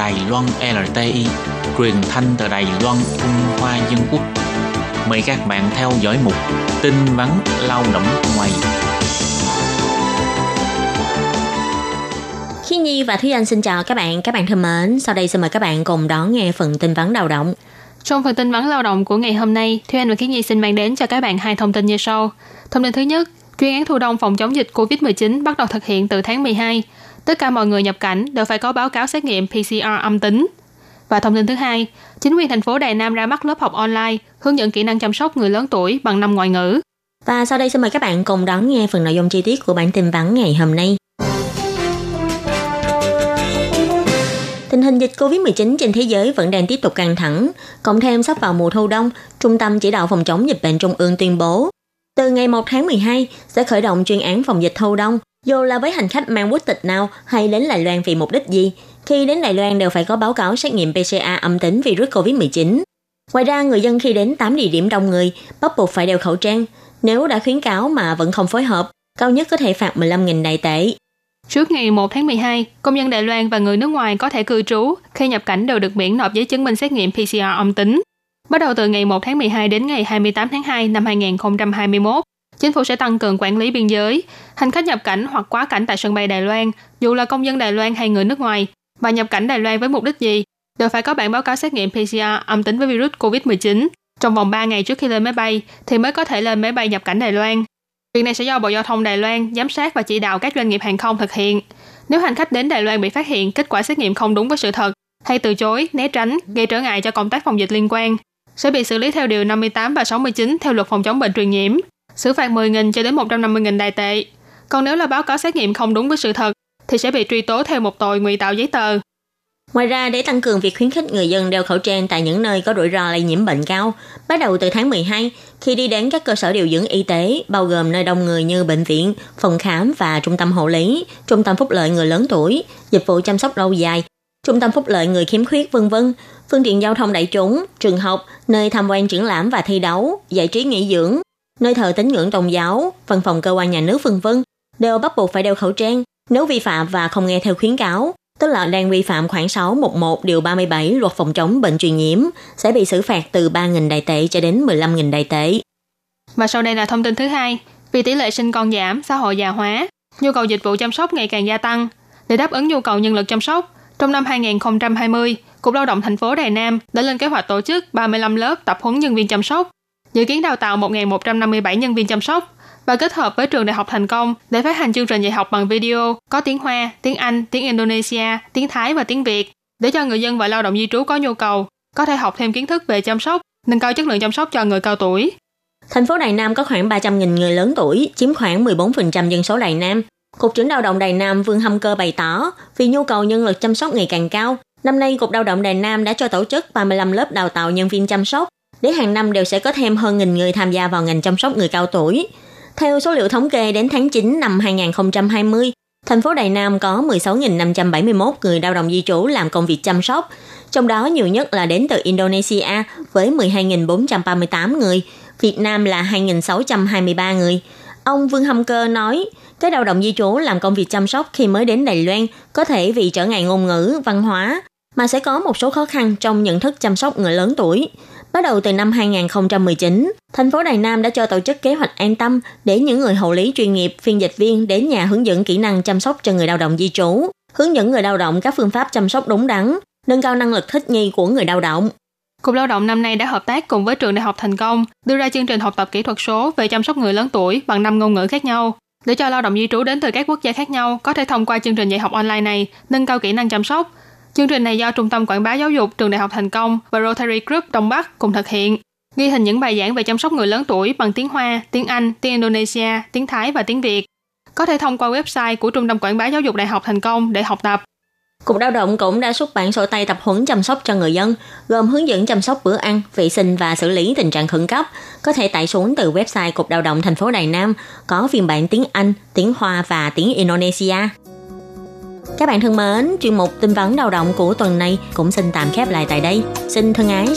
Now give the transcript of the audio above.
Đài Loan LTI, truyền thanh từ Đài Loan Trung Hoa Dân Quốc. Mời các bạn theo dõi mục tin vắn lao động ngoài. Khi Nhi và Thúy Anh xin chào các bạn, các bạn thân mến. Sau đây xin mời các bạn cùng đón nghe phần tin vắn lao động. Trong phần tin vắn lao động của ngày hôm nay, Thúy Anh và Khiết Nhi xin mang đến cho các bạn hai thông tin như sau. Thông tin thứ nhất, chuyên án thu đông phòng chống dịch COVID-19 bắt đầu thực hiện từ tháng 12. Tất cả mọi người nhập cảnh đều phải có báo cáo xét nghiệm PCR âm tính. Và thông tin thứ hai, chính quyền thành phố Đài Nam ra mắt lớp học online hướng dẫn kỹ năng chăm sóc người lớn tuổi bằng năm ngoại ngữ. Và sau đây xin mời các bạn cùng đón nghe phần nội dung chi tiết của bản tin vắn ngày hôm nay. Tình hình dịch COVID-19 trên thế giới vẫn đang tiếp tục căng thẳng. Cộng thêm sắp vào mùa thu đông, Trung tâm Chỉ đạo Phòng chống dịch bệnh Trung ương tuyên bố, từ ngày 1 tháng 12 sẽ khởi động chuyên án phòng dịch thu đông, dù là với hành khách mang quốc tịch nào hay đến Đài Loan vì mục đích gì. Khi đến Đài Loan đều phải có báo cáo xét nghiệm PCR âm tính virus COVID-19. Ngoài ra, người dân khi đến 8 địa điểm đông người bắt buộc phải đeo khẩu trang. Nếu đã khuyến cáo mà vẫn không phối hợp, cao nhất có thể phạt 15.000 đại tệ. Trước ngày 1 tháng 12, công dân Đài Loan và người nước ngoài có thể cư trú khi nhập cảnh đều được miễn nộp giấy chứng minh xét nghiệm PCR âm tính. Bắt đầu từ ngày 1 tháng 12 đến ngày 28 tháng 2 năm 2021, chính phủ sẽ tăng cường quản lý biên giới. Hành khách nhập cảnh hoặc quá cảnh tại sân bay Đài Loan, dù là công dân Đài Loan hay người nước ngoài, và nhập cảnh Đài Loan với mục đích gì, đều phải có bản báo cáo xét nghiệm PCR âm tính với virus COVID-19 trong vòng 3 ngày trước khi lên máy bay thì mới có thể lên máy bay nhập cảnh Đài Loan. Việc này sẽ do Bộ Giao thông Đài Loan giám sát và chỉ đạo các doanh nghiệp hàng không thực hiện. Nếu hành khách đến Đài Loan bị phát hiện kết quả xét nghiệm không đúng với sự thật, hay từ chối, né tránh, gây trở ngại cho công tác phòng dịch liên quan, sẽ bị xử lý theo điều 58 và 69 theo luật phòng chống bệnh truyền nhiễm, xử phạt 10.000 cho đến 150.000 đài tệ. Còn nếu là báo cáo xét nghiệm không đúng với sự thật, thì sẽ bị truy tố theo một tội ngụy tạo giấy tờ. Ngoài ra, để tăng cường việc khuyến khích người dân đeo khẩu trang tại những nơi có rủi ro lây nhiễm bệnh cao, bắt đầu từ tháng 12, khi đi đến các cơ sở điều dưỡng y tế, bao gồm nơi đông người như bệnh viện, phòng khám và trung tâm hộ lý, trung tâm phúc lợi người lớn tuổi, dịch vụ chăm sóc lâu dài, trung tâm phúc lợi người khiếm khuyết vân vân, phương tiện giao thông đại chúng, trường học, nơi tham quan triển lãm và thi đấu, giải trí nghỉ dưỡng, nơi thờ tín ngưỡng tôn giáo, văn phòng cơ quan nhà nước vân vân đều bắt buộc phải đeo khẩu trang nếu vi phạm và không nghe theo khuyến cáo tức là đang vi phạm khoảng 611 điều 37 luật phòng chống bệnh truyền nhiễm sẽ bị xử phạt từ 3.000 đại tệ cho đến 15.000 đại tệ. Và sau đây là thông tin thứ hai. Vì tỷ lệ sinh con giảm, xã hội già hóa, nhu cầu dịch vụ chăm sóc ngày càng gia tăng. Để đáp ứng nhu cầu nhân lực chăm sóc, trong năm 2020, Cục Lao động thành phố Đài Nam đã lên kế hoạch tổ chức 35 lớp tập huấn nhân viên chăm sóc, dự kiến đào tạo 1.157 nhân viên chăm sóc và kết hợp với trường đại học thành công để phát hành chương trình dạy học bằng video có tiếng Hoa, tiếng Anh, tiếng Indonesia, tiếng Thái và tiếng Việt để cho người dân và lao động di trú có nhu cầu có thể học thêm kiến thức về chăm sóc, nâng cao chất lượng chăm sóc cho người cao tuổi. Thành phố Đài Nam có khoảng 300.000 người lớn tuổi, chiếm khoảng 14% dân số Đài Nam. Cục trưởng Lao động Đài Nam Vương Hâm Cơ bày tỏ, vì nhu cầu nhân lực chăm sóc ngày càng cao, năm nay Cục Lao động Đài Nam đã cho tổ chức 35 lớp đào tạo nhân viên chăm sóc, để hàng năm đều sẽ có thêm hơn nghìn người tham gia vào ngành chăm sóc người cao tuổi. Theo số liệu thống kê đến tháng 9 năm 2020, thành phố Đài Nam có 16.571 người lao động di trú làm công việc chăm sóc, trong đó nhiều nhất là đến từ Indonesia với 12.438 người, Việt Nam là 2.623 người. Ông Vương Hâm Cơ nói, các lao động di trú làm công việc chăm sóc khi mới đến Đài Loan có thể vì trở ngại ngôn ngữ, văn hóa, mà sẽ có một số khó khăn trong nhận thức chăm sóc người lớn tuổi. Bắt đầu từ năm 2019, thành phố Đài Nam đã cho tổ chức kế hoạch an tâm để những người hậu lý chuyên nghiệp, phiên dịch viên đến nhà hướng dẫn kỹ năng chăm sóc cho người lao động di trú, hướng dẫn người lao động các phương pháp chăm sóc đúng đắn, nâng cao năng lực thích nghi của người lao động. Cục Lao động năm nay đã hợp tác cùng với trường đại học thành công đưa ra chương trình học tập kỹ thuật số về chăm sóc người lớn tuổi bằng năm ngôn ngữ khác nhau để cho lao động di trú đến từ các quốc gia khác nhau có thể thông qua chương trình dạy học online này nâng cao kỹ năng chăm sóc, Chương trình này do Trung tâm Quảng bá Giáo dục Trường Đại học Thành công và Rotary Group Đông Bắc cùng thực hiện. Ghi hình những bài giảng về chăm sóc người lớn tuổi bằng tiếng Hoa, tiếng Anh, tiếng Indonesia, tiếng Thái và tiếng Việt. Có thể thông qua website của Trung tâm Quảng bá Giáo dục Đại học Thành công để học tập. Cục Lao động cũng đã xuất bản sổ tay tập huấn chăm sóc cho người dân, gồm hướng dẫn chăm sóc bữa ăn, vệ sinh và xử lý tình trạng khẩn cấp, có thể tải xuống từ website Cục Lao động thành phố Đài Nam, có phiên bản tiếng Anh, tiếng Hoa và tiếng Indonesia. Các bạn thân mến, chuyên mục tin vấn lao động của tuần này cũng xin tạm khép lại tại đây. Xin thân ái chào